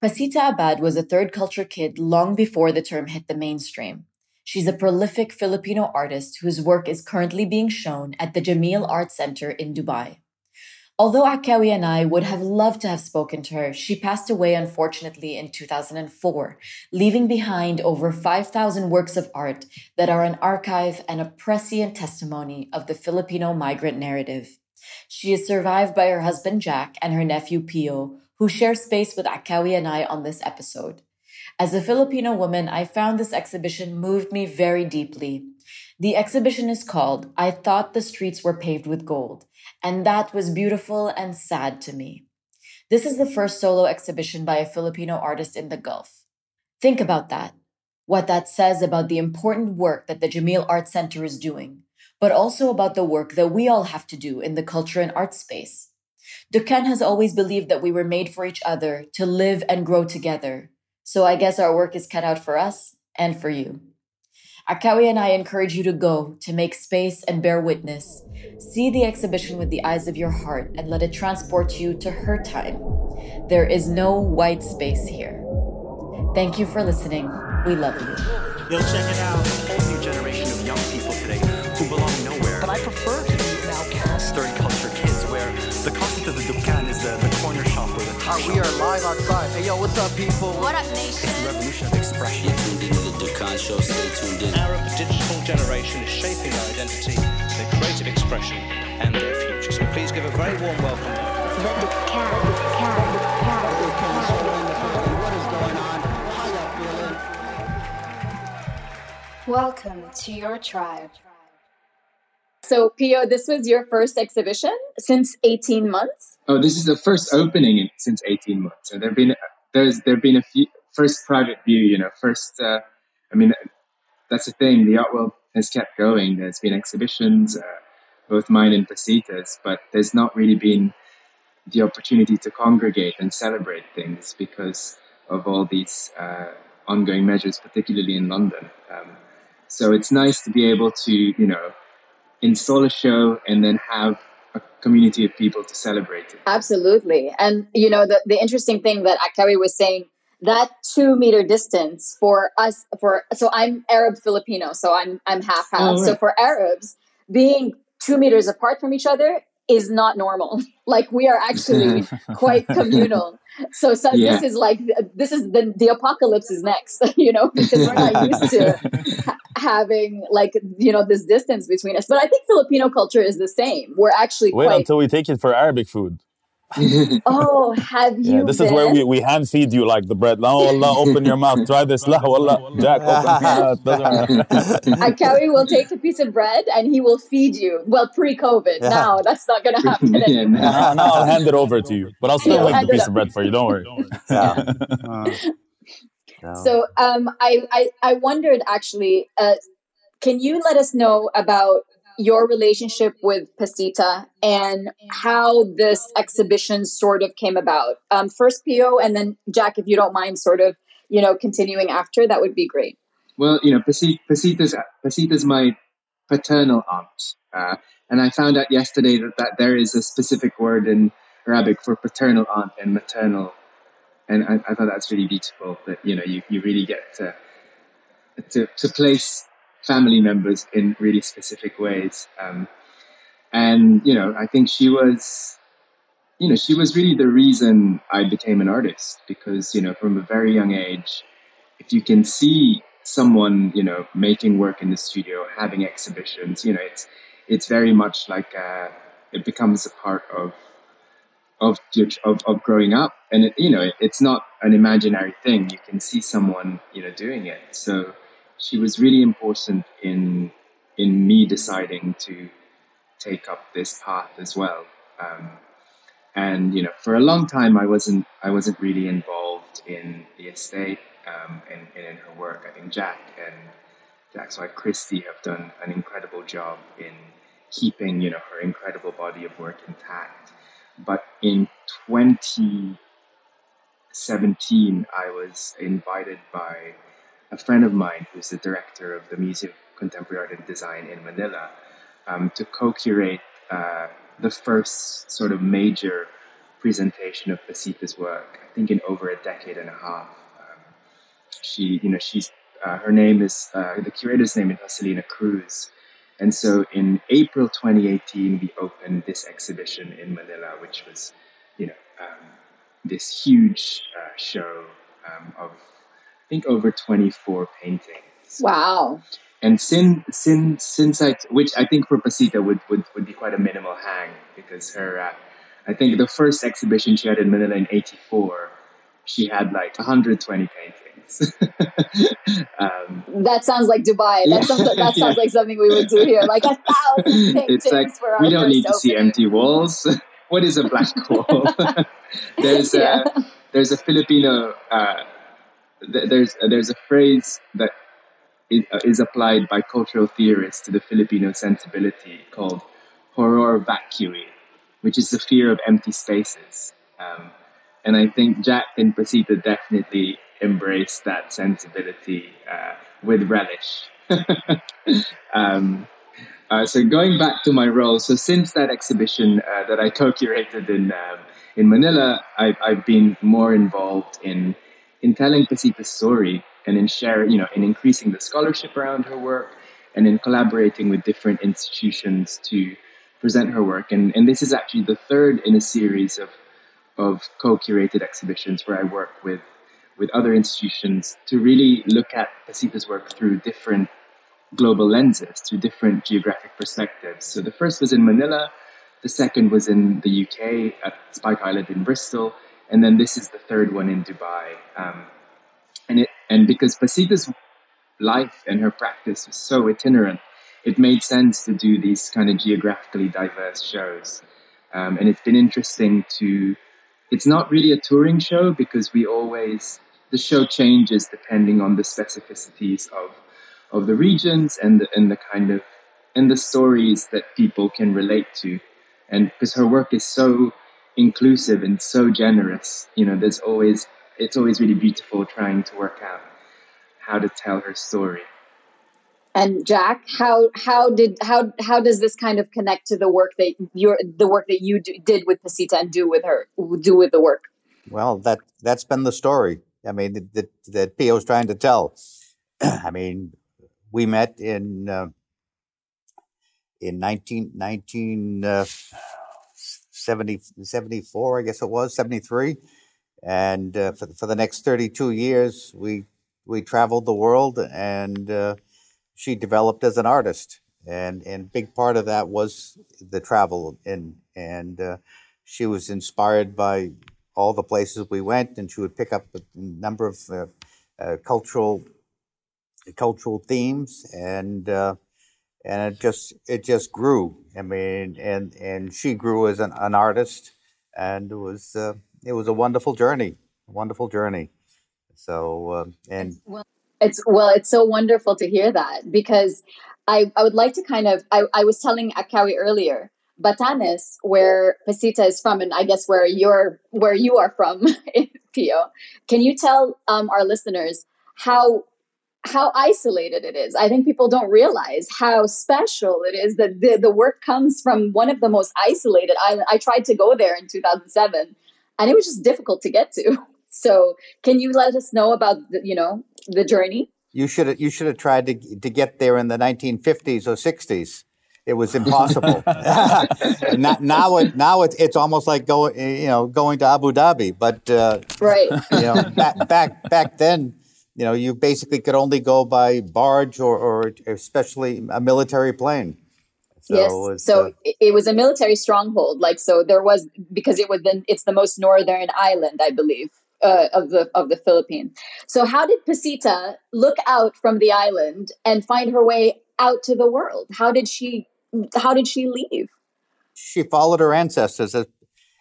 Pacita Abad was a third culture kid long before the term hit the mainstream. She's a prolific Filipino artist whose work is currently being shown at the Jameel Art Center in Dubai. Although Akkaoui and I would have loved to have spoken to her, she passed away unfortunately in 2004, leaving behind over 5,000 works of art that are an archive and a prescient testimony of the Filipino migrant narrative. She is survived by her husband Jack and her nephew Pio, who share space with Akkaoui and I on this episode. As a Filipino woman, I found this exhibition moved me very deeply. The exhibition is called I Thought the Streets Were Paved with Gold, and that was beautiful and sad to me. This is the first solo exhibition by a Filipino artist in the Gulf. Think about that. What that says about the important work that the Jameel Art Center is doing, but also about the work that we all have to do in the culture and art space. Dukkan has always believed that we were made for each other, to live and grow together. So I guess our work is cut out for us and for you. Akkaoui and I encourage you to go, to make space and bear witness. See the exhibition with the eyes of your heart and let it transport you to her time. There is no white space here. Thank you for listening. We love you. Yo, check it out. Live outside. Hey, yo, what's up, people? What up, nation? It's the revolution of expression. You tuned into the Dukkan Show. Stay tuned in. Arab digital generation is shaping their identity, their creative expression, and their future. So please give a very warm welcome. What is going on? How y'all feeling? Welcome to your tribe. So, Pio, this was your first exhibition since 18 months. Oh, this is the first opening in, since 18 months. So there've been there's there've been a few first private view, you know, first. Uh, I mean, that's the thing. The art world has kept going. There's been exhibitions, uh, both mine and Pacita's, but there's not really been the opportunity to congregate and celebrate things because of all these uh, ongoing measures, particularly in London. Um, so it's nice to be able to, you know, install a show and then have a community of people to celebrate it. Absolutely. And, you know, the, the interesting thing that Akkaoui was saying, that two meter distance for us, for, so I'm Arab Filipino, so I'm, I'm half half. Oh, So for Arabs, being two meters apart from each other is not normal. Like we are actually quite communal. So, so Yeah. this is like, this is the, the apocalypse is next, you know, because we're not used to having like, you know, this distance between us. But I think Filipino culture is the same. We're actually Wait quite, until we take it for Arabic food. oh, have you Yeah, this is where we, we hand feed you like the bread. La wallah, open your mouth. Try this. La wallah. Jack, open your mouth. Akkaoui will take a piece of bread and he will feed you. Well, pre-COVID. Yeah. Now that's not going to happen. yeah, anymore. no. now, now I'll hand it over to you. But I'll still Yeah, make the piece of bread for you. Don't worry. Yeah. Uh, yeah. So um, I, I I wondered actually, uh, can you let us know about your relationship with Pacita and how this exhibition sort of came about? Um, first Pio, and then Jack, if you don't mind, sort of you know continuing after that would be great. Well, you know, Pasi- Pacita's, Pacita's my paternal aunt. Uh, and I found out yesterday that, that there is a specific word in Arabic for paternal aunt and maternal. And I, I thought that's really beautiful that, you know, you, you really get to, to, to place family members in really specific ways. Um, and, you know, I think she was, you know, she was really the reason I became an artist because, you know, from a very young age, if you can see someone you know making work in the studio having exhibitions you know it's it's very much like uh, it becomes a part of of of, of growing up. And it, you know it, it's not an imaginary thing. You can see someone you know doing it. So she was really important in in me deciding to take up this path as well. Um, and you know for a long time i wasn't i wasn't really involved in the estate um, and, and in her work. I think jack and jack's wife christy have done an incredible job in keeping you know her incredible body of work intact but in 2017 i was invited by a friend of mine who's the director of the museum of contemporary art and design in manila um, to co-curate uh, the first sort of major presentation of Pacita's work. I think in over a decade and a half. Um, she, you know, she's uh, her name is uh, the curator's name is Joselina Cruz, and so in April 2018 we opened this exhibition in Manila, which was, you know, um, this huge uh, show um, of I think over 24 paintings. Wow. And since since since I which I think for Pacita would, would, would be quite a minimal hang because her uh, I think the first exhibition she had in Manila in '84 she had like 120 paintings. um, that sounds like Dubai. That sounds like, that sounds yeah. like something we would do here, like a thousand paintings. It's like for we don't need to opening. see empty walls. what is a black wall? there's yeah. a there's a Filipino uh, th- there's uh, there's a phrase that is, uh, is applied by cultural theorists to the Filipino sensibility called horror vacui, which is the fear of empty spaces. Um, and I think Jack and Pacita definitely embraced that sensibility uh, with relish. um, uh, so going back to my role, so since that exhibition uh, that I co-curated in um, in Manila, I've, I've been more involved in in telling Pacita's story and in sharing, you know, in increasing the scholarship around her work and in collaborating with different institutions to present her work. And, and this is actually the third in a series of, of co-curated exhibitions where I work with, with other institutions to really look at Pacita's work through different global lenses, through different geographic perspectives. So the first was in Manila, the second was in the UK at Spike Island in Bristol, and then this is the third one in Dubai. Um, and it and because Pacita's life and her practice was so itinerant, it made sense to do these kind of geographically diverse shows. Um, and it's been interesting to. It's not really a touring show because we always the show changes depending on the specificities of of the regions and the, and the kind of and the stories that people can relate to. And because her work is so inclusive and so generous. You know, there's always it's always really beautiful trying to work out how to tell her story. And Jack, how how did how how does this kind of connect to the work that your the work that you do, did with Pacita and do with her do with the work? Well, that that's been the story. I mean, that that, that Pio was trying to tell. I mean, we met in uh, in 19, 19 uh, 70, 74, I guess it was, 73. And uh, for, for the next 32 years, we, we traveled the world and uh, she developed as an artist. And, and big part of that was the travel. And, and uh, she was inspired by all the places we went, and she would pick up a number of uh, uh, cultural cultural themes and uh, and it just it just grew. I mean, and and she grew as an, an artist, and it was uh, it was a wonderful journey, a wonderful journey. So uh, and well, it's well, it's so wonderful to hear that because I I would like to kind of I I was telling Akkaoui earlier. Batanes, where Pacita is from, and I guess where you're where you are from, Pio. Can you tell um, our listeners how how isolated it is. I think people don't realize how special it is that the, the work comes from one of the most isolated islands. I tried to go there in 2007 and it was just difficult to get to. So can you let us know about the, you know, the journey? You should have, you should have tried to, to get there in the 1950s or 60s. It was impossible. now, now, it, now it's, it's almost like going, you know, going to Abu Dhabi. But uh, right, you know, back back back then, you know, you basically could only go by barge or, or especially a military plane. So yes. Was, so uh, it was a military stronghold. Like, so there was, because it was the, it's the most northern island, I believe. Uh, of the of the Philippines. So how did Pacita look out from the island and find her way out to the world? How did she how did she leave? She followed her ancestors, as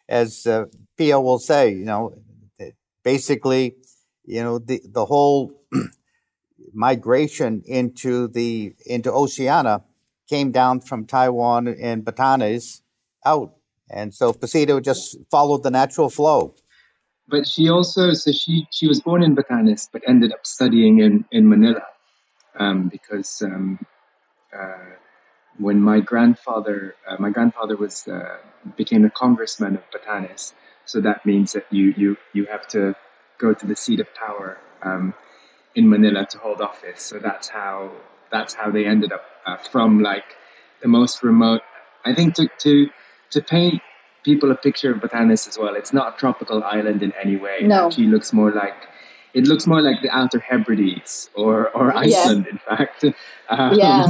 as uh, Pio will say. You know, basically, you know the the whole migration into the into Oceania came down from Taiwan and Batanes out, and so Pasito just followed the natural flow. But she also so she she was born in Batanes, but ended up studying in in Manila um, because. Um, uh, when my grandfather, uh, my grandfather was uh, became a congressman of Batanes, so that means that you you you have to go to the seat of power um, in Manila to hold office. So that's how that's how they ended up uh, from like the most remote. I think to to to paint people a picture of Batanes as well. It's not a tropical island in any way. No. It actually looks more like it looks more like the Outer Hebrides or or Yeah. Iceland, in fact. Um, Yeah.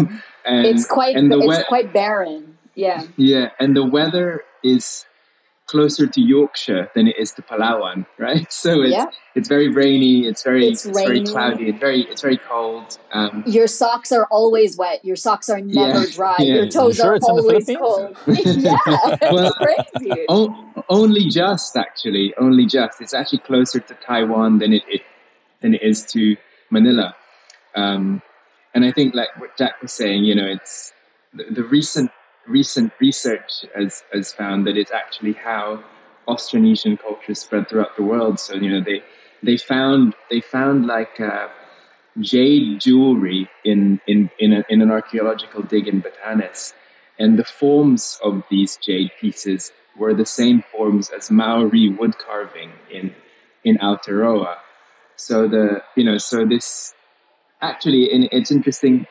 And, it's quite and the it's we- quite barren. Yeah. yeah, and the weather is closer to Yorkshire than it is to Palawan, right? So it's Yeah. it's very rainy. It's very It's it's, very cloudy. It's very it's very cold. Um, Your socks are always wet. Your socks are never Yeah. dry. Yeah. Your toes sure are it's in the always cold. yeah, Well- it's crazy. o- only just actually, only just. It's actually closer to Taiwan than it, it than it is to Manila. Um, and I think, like what Jack was saying, you know, it's the, the recent recent research has has found that it's actually how Austronesian culture spread throughout the world. So you know, they they found they found like. Uh, jade jewelry in in in, a, in an archaeological dig in Batanes, and the forms of these jade pieces were the same forms as Maori wood carving in in Aotearoa. So the you know so this actually and it's interesting.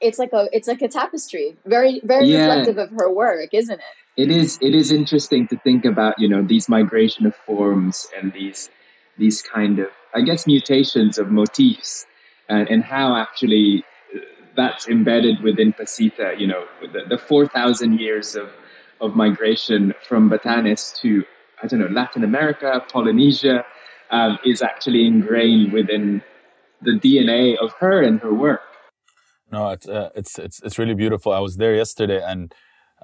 It's like a it's like a tapestry. Very very Yeah. reflective of her work, isn't it? It is it is interesting to think about you know these migration of forms and these these kind of I guess mutations of motifs and, and how actually uh, that's embedded within Pacita. You know the, the four thousand years of of migration from Batanes to I don't know Latin America, Polynesia, um, is actually ingrained within the DNA of her and her work. No, it's uh, it's it's it's really beautiful. I was there yesterday, and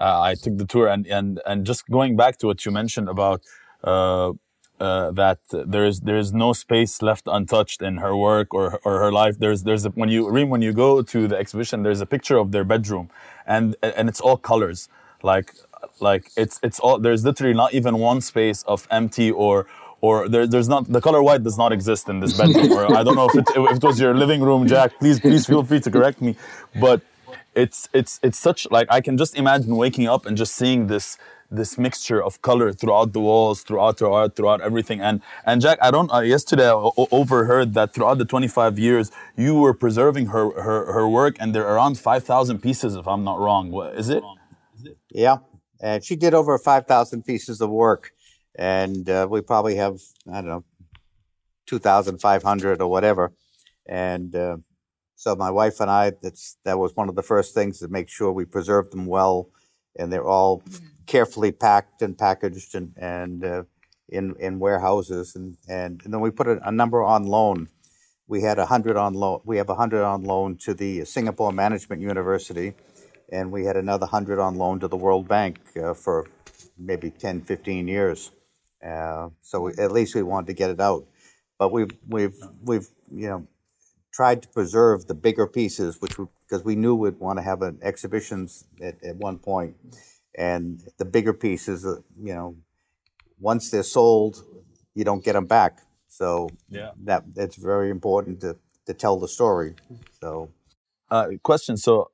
uh, I took the tour, and and and just going back to what you mentioned about uh, uh, that there is there is no space left untouched in her work or or her life. There's there's a, when you Reem, when you go to the exhibition, there's a picture of their bedroom, and and it's all colors, like like it's it's all there's literally not even one space of empty or or there, there's not the color white does not exist in this bedroom or i don't know if it, if it was your living room jack please please feel free to correct me. But it's it's it's such like i can just imagine waking up and just seeing this this mixture of color throughout the walls throughout her art throughout everything. And and jack i don't uh, yesterday i o- overheard that throughout the 25 years you were preserving her her, her work and there are around 5000 pieces if i'm not wrong. What- is it? Yeah, and she did over five thousand pieces of work, and uh, we probably have I don't know two thousand five hundred or whatever. And uh, so my wife and I, that's that was one of the first things to make sure we preserved them well, and they're all carefully packed and packaged and and uh, in in warehouses, and, and and then we put a, a number on loan. We had a hundred on loan. We have a hundred on loan to the Singapore Management University and we had another 100 on loan to the World Bank uh, for maybe 10, 15 years. Uh, so we, at least we wanted to get it out. But we've, we've, we've, you know, tried to preserve the bigger pieces, which because we knew we'd want to have an exhibitions at, at one. And the bigger pieces, uh, you know, once they're sold, you don't get them back. So Yeah. that that's very important to, to tell the story. So uh, question. So,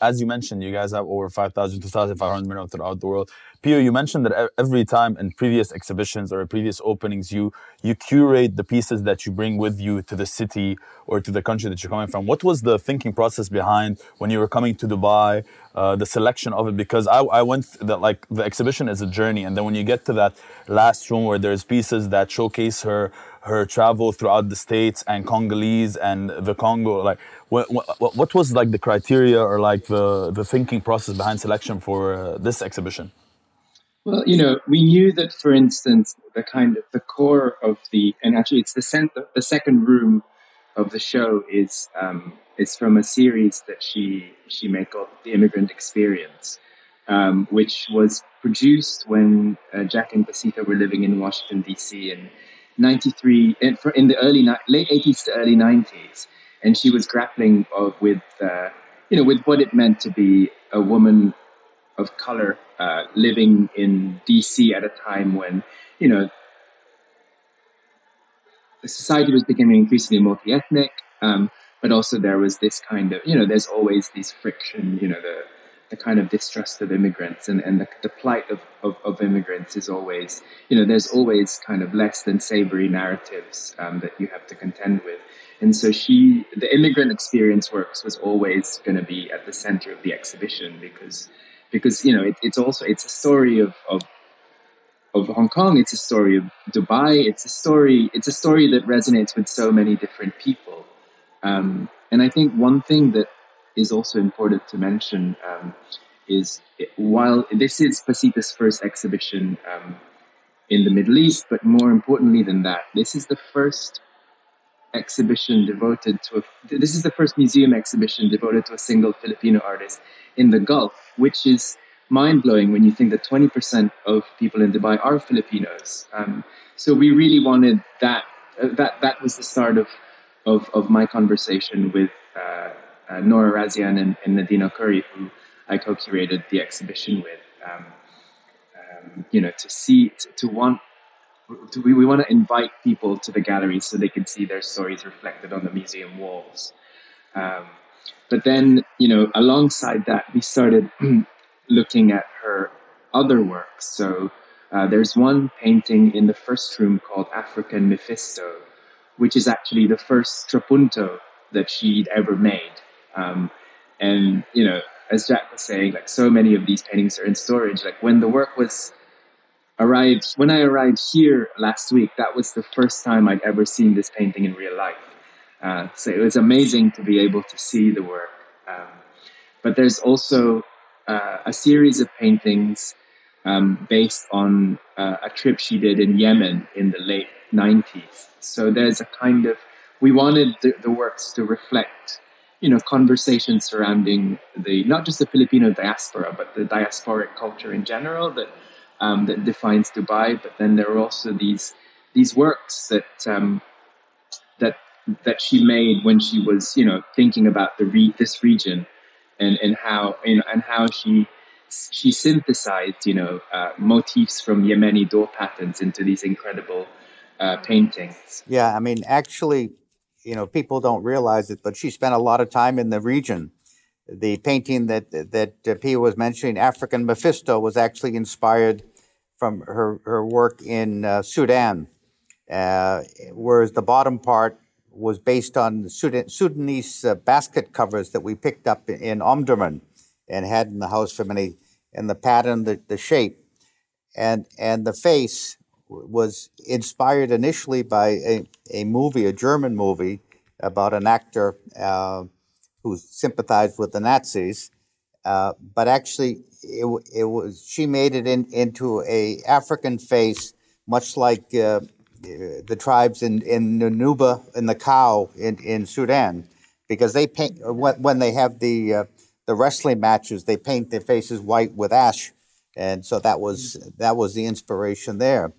as you mentioned, you guys have over 5,000, 2,500 million throughout the world. Pio, you mentioned that every time in previous exhibitions or previous openings, you you curate the pieces that you bring with you to the city or to the country that you're coming from. What was the thinking process behind when you were coming to Dubai, uh, the selection of it? Because I, I went that like the exhibition is a journey, and then when you get to that last room where there's pieces that showcase her her travel throughout the states and Congolese and the Congo, like what, what, what was like the criteria or like the, the thinking process behind selection for uh, this exhibition? Well, you know, we knew that, for instance, the kind of the core of the, and actually, it's the center, the second room of the show is um, is from a series that she she made called The Immigrant Experience, um, which was produced when uh, Jack and Pasita were living in Washington D.C. in '93, in, the early late '80s to early '90s, and she was grappling uh, with uh, you know with what it meant to be a woman of color uh, living in DC at a time when, you know, the society was becoming increasingly multi-ethnic, um, but also there was this kind of, you know, there's always this friction, you know, the the kind of distrust of immigrants and, and the, the plight of, of, of immigrants is always, you know, there's always kind of less than savory narratives um, that you have to contend with. And so she, the immigrant experience works was always going to be at the center of the exhibition because, because you know, it, it's also it's a story of, of of Hong Kong. It's a story of Dubai. It's a story. It's a story that resonates with so many different people. Um, and I think one thing that is also important to mention um, is while this is Pacita's first exhibition um, in the Middle East, but more importantly than that, this is the first exhibition devoted to a, this is the first museum exhibition devoted to a single Filipino artist in the Gulf, which is mind blowing when you think that 20% of people in Dubai are Filipinos. Um, so we really wanted that. Uh, that that was the start of of, of my conversation with uh, uh, Nora Razian and, and Nadina Curry, who I co-curated the exhibition with. Um, um, you know, to see, to, to want, to, we, we want to invite people to the gallery so they can see their stories reflected on the museum walls. Um, but then, you know, alongside that, we started looking at her other works. So uh, there's one painting in the first room called African Mephisto, which is actually the first trapunto that she'd ever made. Um, and, you know, as Jack was saying, like so many of these paintings are in storage. Like when the work was arrived, when I arrived here last week, that was the first time I'd ever seen this painting in real life. Uh, so it was amazing to be able to see the work. Um, but there's also uh, a series of paintings um, based on uh, a trip she did in Yemen in the late 90s. So there's a kind of, we wanted the, the works to reflect, you know, conversations surrounding the, not just the Filipino diaspora, but the diasporic culture in general that, um, that defines Dubai. But then there are also these, these works that, um, that, that she made when she was, you know, thinking about the re- this region and, and how, you know, and how she, she synthesized, you know, uh, motifs from Yemeni door patterns into these incredible uh, paintings. Yeah, I mean, actually, you know, people don't realize it, but she spent a lot of time in the region. The painting that that Pia was mentioning, African Mephisto, was actually inspired from her her work in uh, Sudan, uh, whereas the bottom part was based on Sudan, Sudanese uh, basket covers that we picked up in Omdurman and had in the house for many, and the pattern, the, the shape, and and the face was inspired initially by a, a movie, a German movie about an actor uh, who sympathized with the Nazis. Uh, but actually, it, it was she made it in, into a African face, much like uh, the tribes in in Nuba in the cow in, in Sudan, because they paint when they have the uh, the wrestling matches, they paint their faces white with ash, and so that was that was the inspiration there.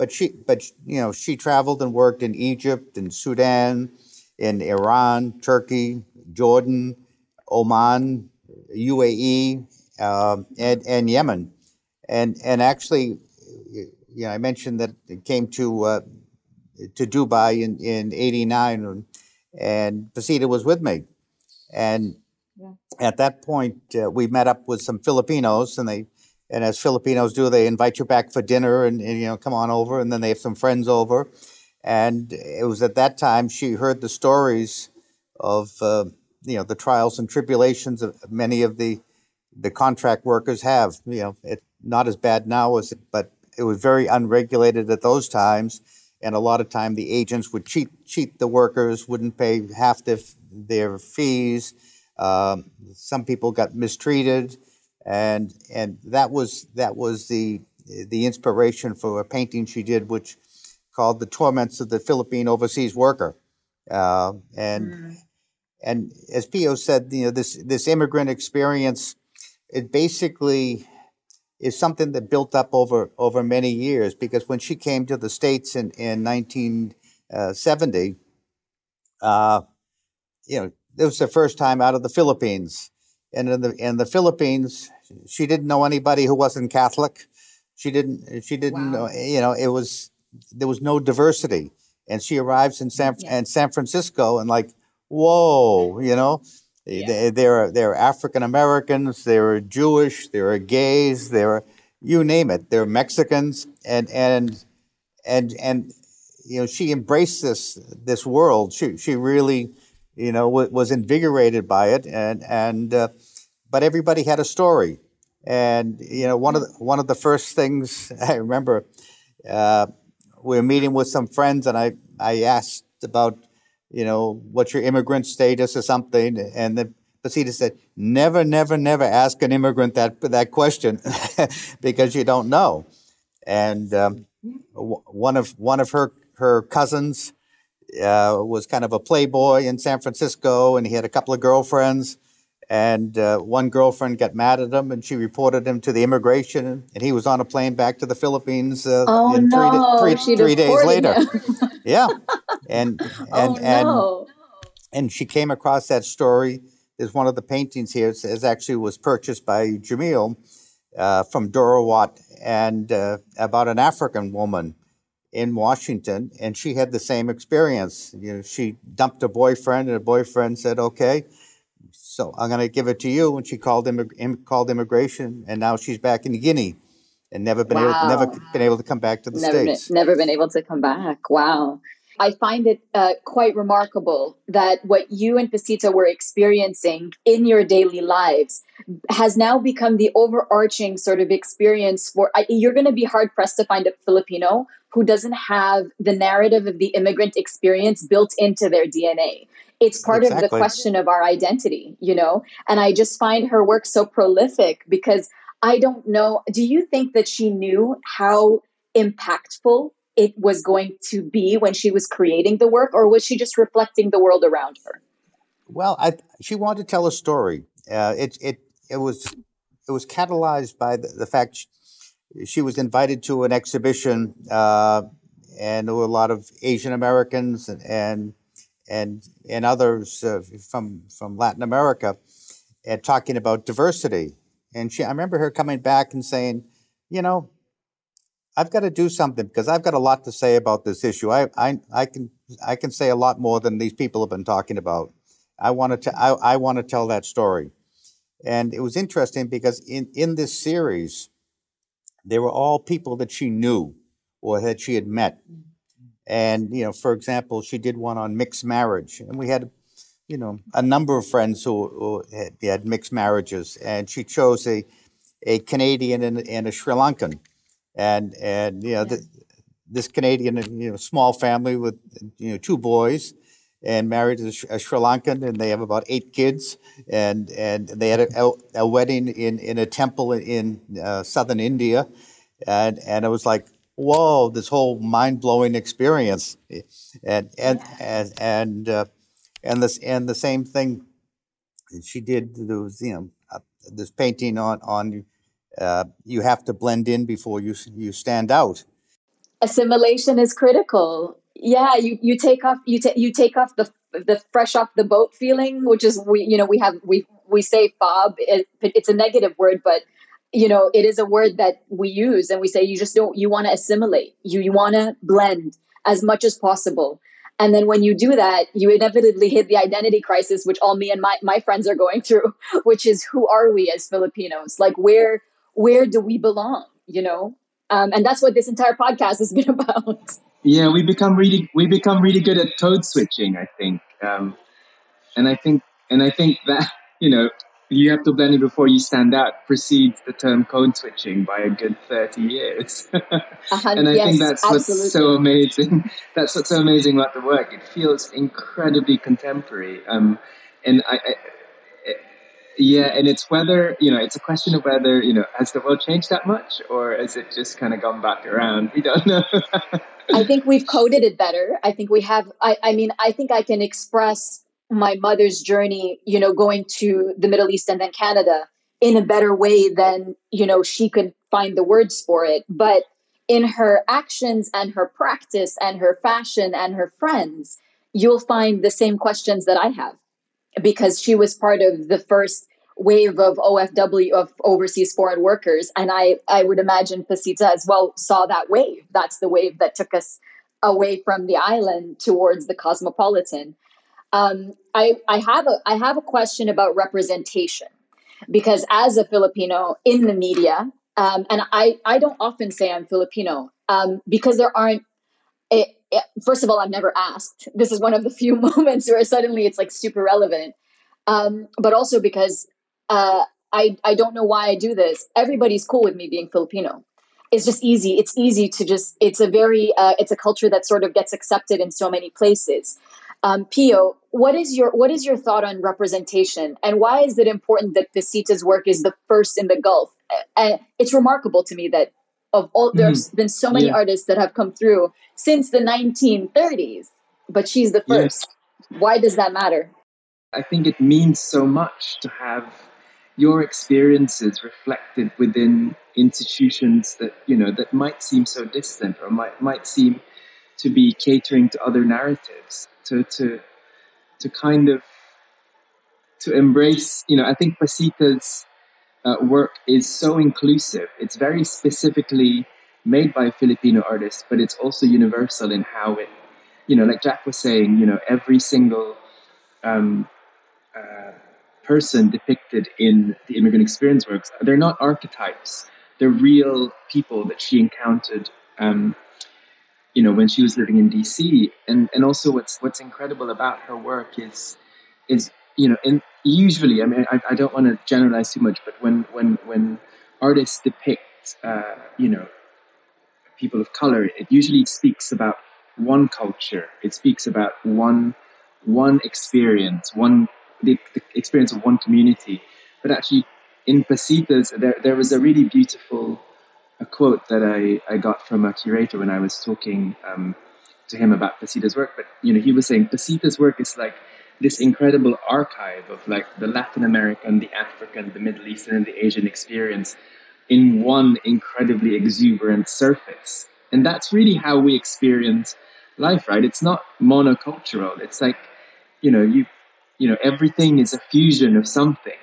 But she, but you know, she traveled and worked in Egypt, in Sudan, in Iran, Turkey, Jordan, Oman, UAE, uh, and and Yemen, and and actually, you know, I mentioned that it came to uh, to Dubai in in '89, and, and Pacita was with me, and yeah. at that point uh, we met up with some Filipinos, and they and as Filipinos do, they invite you back for dinner and, and, you know come on over, and then they have some friends over. And it was at that time she heard the stories of uh, you know the trials and tribulations of many of the the contract workers have. You know, it's not as bad now as it, but it was very unregulated at those times, and a lot of time the agents would cheat cheat the workers, wouldn't pay half their their fees. Um, some people got mistreated and and that was that was the the inspiration for a painting she did, which called "The Torments of the Philippine Overseas Worker," uh, and mm. and as Pio said, you know this this immigrant experience, it basically is something that built up over over many years because when she came to the states in in 1970, uh, you know, it was the first time out of the Philippines and in the in the Philippines, she didn't know anybody who wasn't Catholic. She didn't. She didn't wow. know. You know, it was there was no diversity, and she arrives in San yeah. in San Francisco, and like, whoa, you know, Yeah. They, they're they're African Americans, they're Jewish, they're gays, they're you name it. They're Mexicans, and and and and you know she embraced this this world. She she really you know w- was invigorated by it, and and uh, but everybody had a story, and you know one of the, one of the first things I remember. Uh, we were meeting with some friends, and I I asked about you know what's your immigrant status or something, and then Pacita said, "Never, never, never ask an immigrant that that question because you don't know." And um, one of one of her her cousins uh, was kind of a playboy in San Francisco, and he had a couple of girlfriends. And uh, one girlfriend got mad at him, and she reported him to the immigration. And he was on a plane back to the Philippines. Uh, oh three, no! three, three days later. Yeah, and and oh, no. and and she came across that story. Is one of the paintings here. It actually was purchased by Jameel uh, from Dorawat and uh, about an African woman in Washington, and she had the same experience. You know, she dumped a boyfriend, and a boyfriend said, "Okay, so I'm going to give it to you." And she called immig- called immigration, and now she's back in Guinea, and never been wow. able, never been able to come back to the never states. Been, never been able to come back. Wow. I find it uh, quite remarkable that what you and Pacita were experiencing in your daily lives has now become the overarching sort of experience for. I, you're going to be hard pressed to find a Filipino who doesn't have the narrative of the immigrant experience built into their DNA. It's part exactly. of the question of our identity, you know? And I just find her work so prolific because I don't know. Do you think that she knew how impactful it was going to be when she was creating the work, or was she just reflecting the world around her? Well, I, she wanted to tell a story. Uh, it, it, it, was, it was catalyzed by the, the fact she, she was invited to an exhibition, uh, and there were a lot of Asian Americans and and and, and others uh, from from Latin America, and talking about diversity. And she, I remember her coming back and saying, you know, I've got to do something because I've got a lot to say about this issue. I I, I can I can say a lot more than these people have been talking about. I want to I, I want to tell that story. And it was interesting because in, in this series, they were all people that she knew or that she had met. And, you know, for example, she did one on mixed marriage. And we had, you know, a number of friends who, who had, had, mixed marriages. And she chose a, a Canadian and, and a Sri Lankan. And, and you know, the, this Canadian, you know, small family with, you know, two boys and married to a, Sri Lankan, and they have about eight kids, and and they had a, a wedding in, in a temple in uh, southern India, and and it was like whoa, this whole mind blowing experience, and and and and uh, and this and the same thing she did. There was you know uh, this painting on on uh, you have to blend in before you you stand out. Assimilation is critical. Yeah you you take off you take you take off the the fresh off the boat feeling which is we you know we have we we say fob it, it's a negative word but you know it is a word that we use and we say you just don't you want to assimilate. You you want to blend as much as possible. And then when you do that you inevitably hit the identity crisis which all me and my, my friends are going through which is who are we as filipinos? Like where where do we belong you know um, and that's what this entire podcast has been about yeah, we become really we become really good at code switching. I think, um, and I think and I think that you know you have to blend it before you stand out precedes the term code switching by a good 30 years. and I yes, think that's absolutely. what's so amazing. That's what's so amazing about the work. It feels incredibly contemporary. Um, and I, I yeah, and it's whether, you know, it's a question of whether, you know, has the world changed that much or has it just kind of gone back around? We don't know. I think we've coded it better. I think we have, I, I mean, I think I can express my mother's journey, you know, going to the Middle East and then Canada in a better way than, you know, she could find the words for it. But in her actions and her practice and her fashion and her friends, you'll find the same questions that I have because she was part of the first wave of OFW of overseas foreign workers. And I, I would imagine Pasita as well saw that wave. That's the wave that took us away from the island towards the cosmopolitan. Um, I, I have a I have a question about representation because as a Filipino in the media, um, and I I don't often say I'm Filipino um, because there aren't. It, it, first of all, I've never asked. This is one of the few moments where suddenly it's like super relevant. Um, but also because uh, I I don't know why I do this. Everybody's cool with me being Filipino. It's just easy. It's easy to just. It's a very. Uh, it's a culture that sort of gets accepted in so many places. Um, Pio, what is your what is your thought on representation, and why is it important that Pacita's work is the first in the Gulf? And it's remarkable to me that of all there's mm-hmm. been so many yeah. artists that have come through since the 1930s, but she's the first. Yes. Why does that matter? I think it means so much to have your experiences reflected within institutions that you know that might seem so distant or might might seem to be catering to other narratives to to to kind of to embrace you know i think pacita's uh, work is so inclusive. It's very specifically made by filipino artists but it's also universal in how it you know like jack was saying you know every single um, person depicted in the immigrant experience works they're not archetypes. They're real people that she encountered um, you know when she was living in DC and and also what's what's incredible about her work is is you know and usually I mean I, I don't want to generalize too much but when when when artists depict uh, you know people of color it usually speaks about one culture. It speaks about one one experience one the, the experience of one community but actually in Pacitas there there was a really beautiful a quote that I, I got from a curator when I was talking um, to him about Pacita's work. But you know, he was saying Pacita's work is like this incredible archive of like the Latin American, the African, the Middle Eastern, and the Asian experience in one incredibly exuberant surface. And that's really how we experience life, right? It's not monocultural. It's like, you know, you you know, everything is a fusion of something.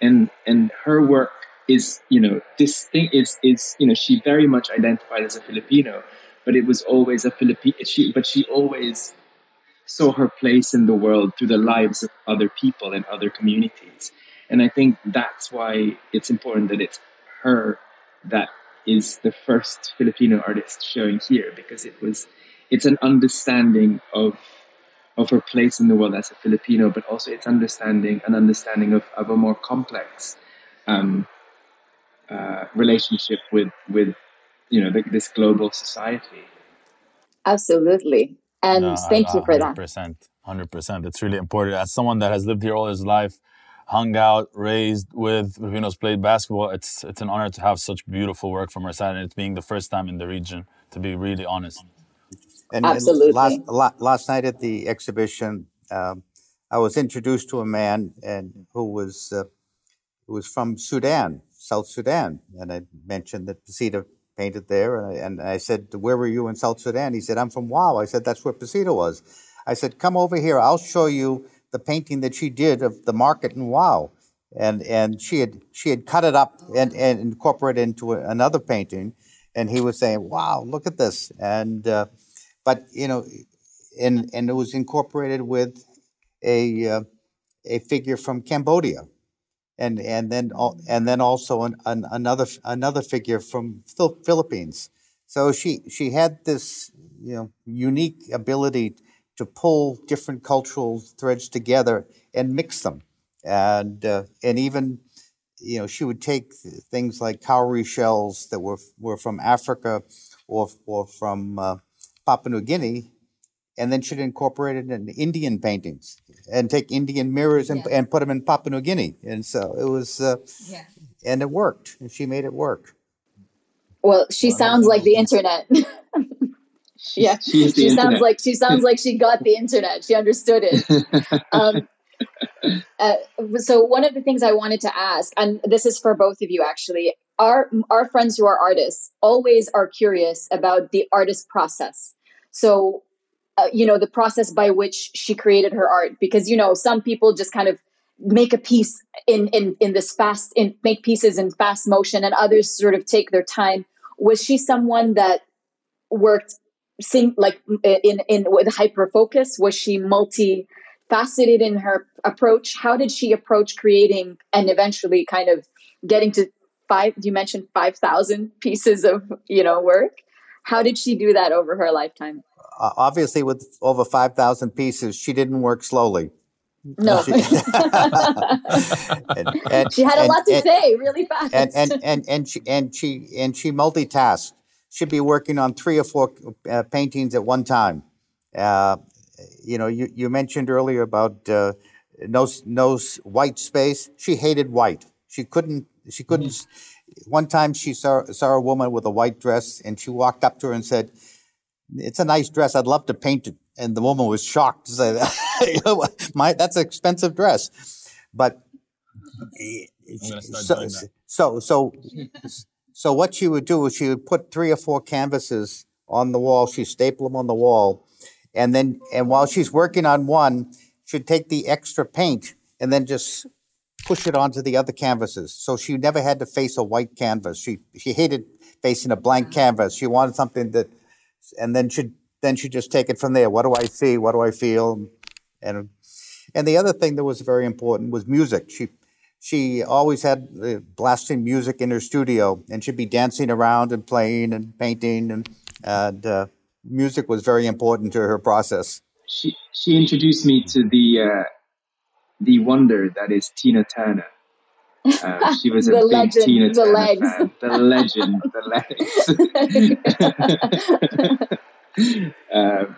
And and her work is you know thing is is you know she very much identified as a Filipino, but it was always a Filipino. She but she always saw her place in the world through the lives of other people and other communities, and I think that's why it's important that it's her that is the first Filipino artist showing here because it was it's an understanding of of her place in the world as a Filipino, but also it's understanding an understanding of, of a more complex um, uh, relationship with with you know the, this global society. Absolutely, and no, thank you for 100%, that. Hundred percent. It's really important. As someone that has lived here all his life, hung out, raised with Filipinos, played basketball. It's it's an honor to have such beautiful work from our side, and it's being the first time in the region. To be really honest. And, Absolutely. And last, last night at the exhibition, um, I was introduced to a man and who was uh, who was from Sudan, South Sudan. And I mentioned that Pacita painted there. And I, and I said, Where were you in South Sudan? He said, I'm from Wau. I said, That's where Pacita was. I said, Come over here. I'll show you the painting that she did of the market in Wau. And, and she had she had cut it up and, and incorporated into another painting. And he was saying, Wow, look at this. And uh, but you know, and and it was incorporated with a uh, a figure from Cambodia and and then and then also an, an, another another figure from the Philippines. So she she had this you know unique ability to pull different cultural threads together and mix them, and uh, and even you know she would take things like cowrie shells that were were from Africa or or from uh, Papua New Guinea and then she'd incorporate it in Indian paintings and take Indian mirrors and, yeah. and put them in Papua New Guinea. And so it was, uh, yeah. and it worked. And she made it work. Well, she sounds like the internet. yeah, she, she sounds like she sounds like she got the internet. She understood it. Um, uh, so one of the things I wanted to ask, and this is for both of you actually, our our friends who are artists always are curious about the artist process. So uh, you know the process by which she created her art because you know some people just kind of make a piece in in in this fast in make pieces in fast motion and others sort of take their time was she someone that worked sing like in in with hyper focus was she multi faceted in her approach. How did she approach creating and eventually kind of getting to five? You mentioned five thousand pieces of you know work. How did she do that over her lifetime? Uh, obviously, with over five thousand pieces, she didn't work slowly. No. She, and, and- she had a and- lot to and- say really fast. and and and and she and she and she multitasked. She'd be working on three or four uh, paintings at one time. Uh, you know, you, you mentioned earlier about uh, no no white space. She hated white. She couldn't. She couldn't. s- One time, she saw saw a woman with a white dress, and she walked up to her and said, "It's a nice dress. I'd love to paint it." And the woman was shocked to say that. My that's an expensive dress, but I'm gonna start so, so so so what she would do is she would put three or four canvases on the wall. She'd staple them on the wall, and then and while she's working on one, she'd take the extra paint and then just push it onto the other canvases. So she never had to face a white canvas. She she hated facing a blank canvas. She wanted something that, and then she then she just take it from there. What do I see? What do I feel? And and the other thing that was very important was music. She she always had uh, blasting music in her studio, and she'd be dancing around and playing and painting, and and uh, music was very important to her process. She she introduced me to the uh, the wonder that is Tina Turner. Uh, she was a The big legend, Tina the Turner legs. fan. The legend, the legs. um,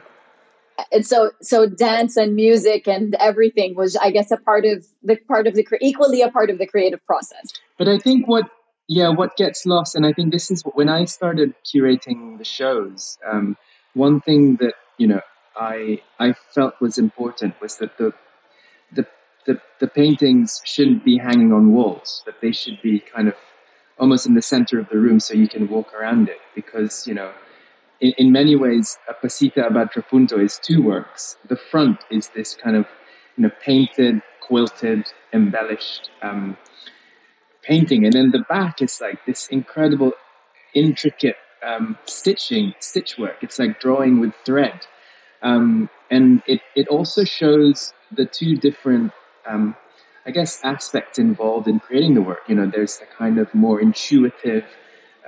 and so so dance and music and everything was i guess a part of the part of the equally a part of the creative process but I think what yeah what gets lost, and I think this is what, when I started curating the shows. Um, one thing that you know I I felt was important was that the the the, paintings shouldn't be hanging on walls; that they should be kind of almost in the center of the room, so you can walk around it. Because you know, in, in many ways, a Pacita about Abatrapunto is two works. The front is this kind of you know painted, quilted, embellished. Um, painting, and then the back is like this incredible, intricate um, stitching, stitch work. It's like drawing with thread, um, and it it also shows the two different, um, I guess, aspects involved in creating the work. You know, there's a kind of more intuitive.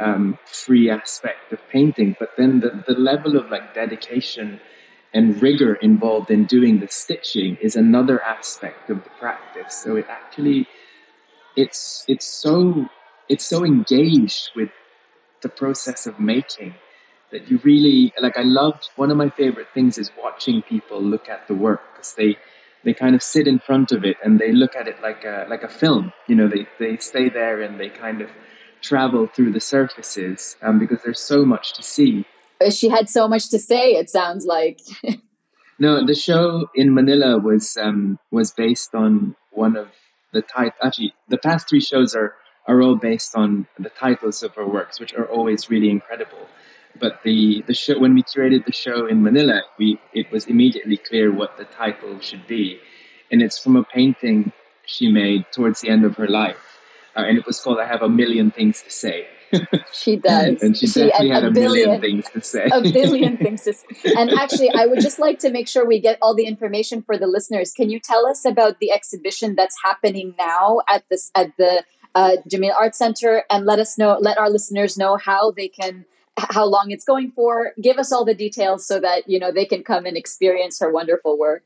Um, free aspect of painting, but then the, the level of like dedication and rigor involved in doing the stitching is another aspect of the practice. So it actually it's it's so it's so engaged with the process of making that you really like i loved one of my favorite things is watching people look at the work because they they kind of sit in front of it and they look at it like a like a film you know they they stay there and they kind of travel through the surfaces um, because there's so much to see she had so much to say it sounds like No, the show in Manila was um, was based on one of the title. Actually, the past three shows are are all based on the titles of her works, which are always really incredible. But the the show when we curated the show in Manila, we it was immediately clear what the title should be, and it's from a painting she made towards the end of her life, uh, and it was called "I Have a Million Things to Say." she does and she, She- definitely had a a, million billion- things to say. a billion things to say. And actually, I would just like to make sure we get all the information for the listeners. Can you tell us about the exhibition that's happening now at this at the uh, Jameel Arts Center, and let us know, let our listeners know how they can, how long it's going for. Give us all the details so that you know they can come and experience her wonderful work.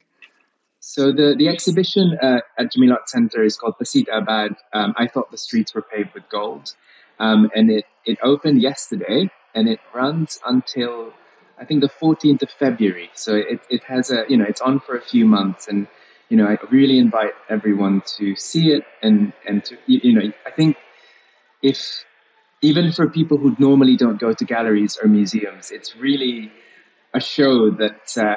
So the, the exhibition uh, at Jameel Arts Center is called Pacita Abad. Um, I thought the streets were paved with gold, um, and it it opened yesterday, and it runs until I think the 14th of February. So it it has a you know it's on for a few months, and you know I really invite everyone to see it and and to you know I think if even for people who normally don't go to galleries or museums, it's really a show that uh,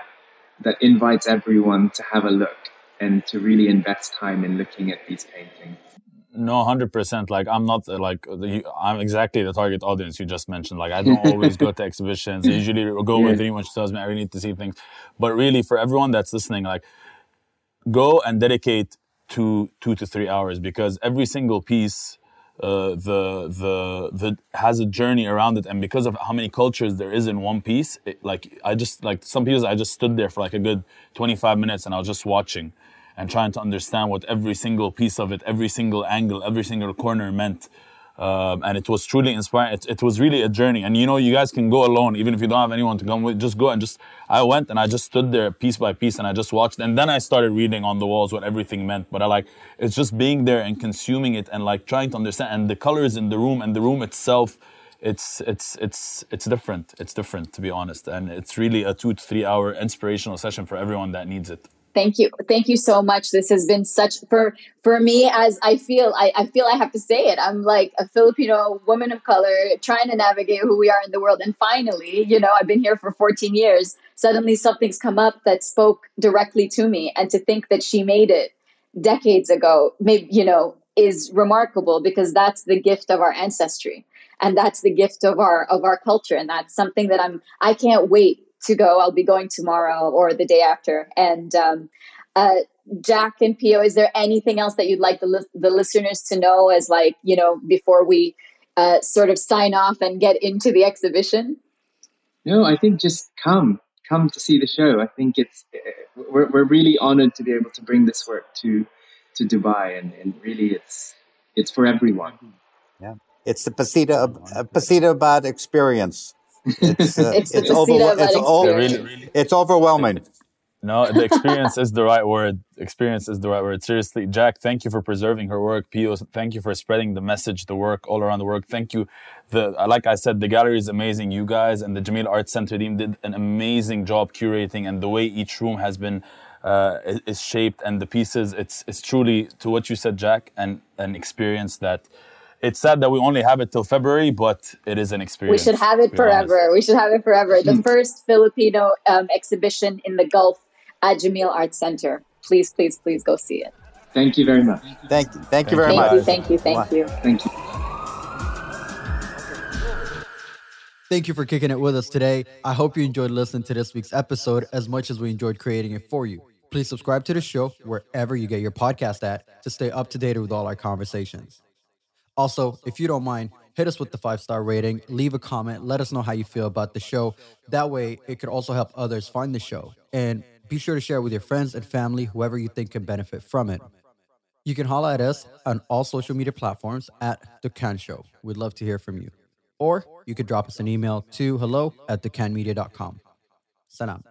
that invites everyone to have a look and to really invest time in looking at these paintings. No, hundred percent. Like I'm not like the- I'm exactly the target audience you just mentioned. Like I don't always go to exhibitions. I usually go with Yeah. anyone who tells me I really need to see things. But really, for everyone that's listening, like go and dedicate two two to three hours because every single piece uh, the the the has a journey around it, and because of how many cultures there is in one piece, it, like I just like some pieces, I just stood there for like a good 25 minutes, and I was just watching and trying to understand what every single piece of it, every single angle, every single corner meant. Um, and it was truly inspiring. It, it, was really a journey. And you know, you guys can go alone, even if you don't have anyone to come with. Just go and just. I went and I just stood there piece by piece, and I just watched. And then I started reading on the walls what everything meant. But I like it's just being there and consuming it and like trying to understand. And the colors in the room and the room itself, it's it's it's it's different. It's different to be honest. And it's really a two to three hour inspirational session for everyone that needs it thank you. Thank you so much. This has been such for for me as i feel I, I feel i have to say it. I'm like a filipino woman of color trying to navigate who we are in the world. And finally you know i've been here for 14 years. Suddenly something's come up that spoke directly to me. And to think that she made it decades ago maybe you know is remarkable because that's the gift of our ancestry. And that's the gift of our of our culture. And that's something that i'm i can't wait to go. I'll be going tomorrow or the day after. And um, uh, Jack and Pio, is there anything else that you'd like the, li- the listeners to know as like, you know, before we uh, sort of sign off and get into the exhibition? No, I think just come, come to see the show. I think it's, we're, we're really honored to be able to bring this work to, to Dubai and, and really it's, it's for everyone. Yeah. It's the Pacita, Pacita Abad experience. It's uh, it's, it's, over, it's, really, it's overwhelming. No, the experience is the right word. Experience is the right word. Seriously, Jack, thank you for preserving her work. Pio, thank you for spreading the message, the work all around the world. Thank you. The like I said, the gallery is amazing. You guys and the Jameel Arts Center team did an amazing job curating, and the way each room has been uh, is shaped and the pieces. It's it's truly to what you said, Jack, and an experience that it's sad that we only have it till February, but it is an experience. We should have it forever. Honest. We should have it forever. The first Filipino um, exhibition in the Gulf at Jameel Arts Center. Please, please, please go see it. Thank you very much. Thank you. Thank you very thank much. You, thank you. Thank you. Thank you. Thank you for kicking it with us today. I hope you enjoyed listening to this week's episode as much as we enjoyed creating it for you. Please subscribe to the show wherever you get your podcast at to stay up to date with all our conversations. Also, if you don't mind, hit us with the five star rating, leave a comment, let us know how you feel about the show. That way, it could also help others find the show. And be sure to share it with your friends and family, whoever you think can benefit from it. You can holla at us on all social media platforms at Dukkan Show. We'd love to hear from you. Or you could drop us an email to hello at dukkanmedia.com. Salam.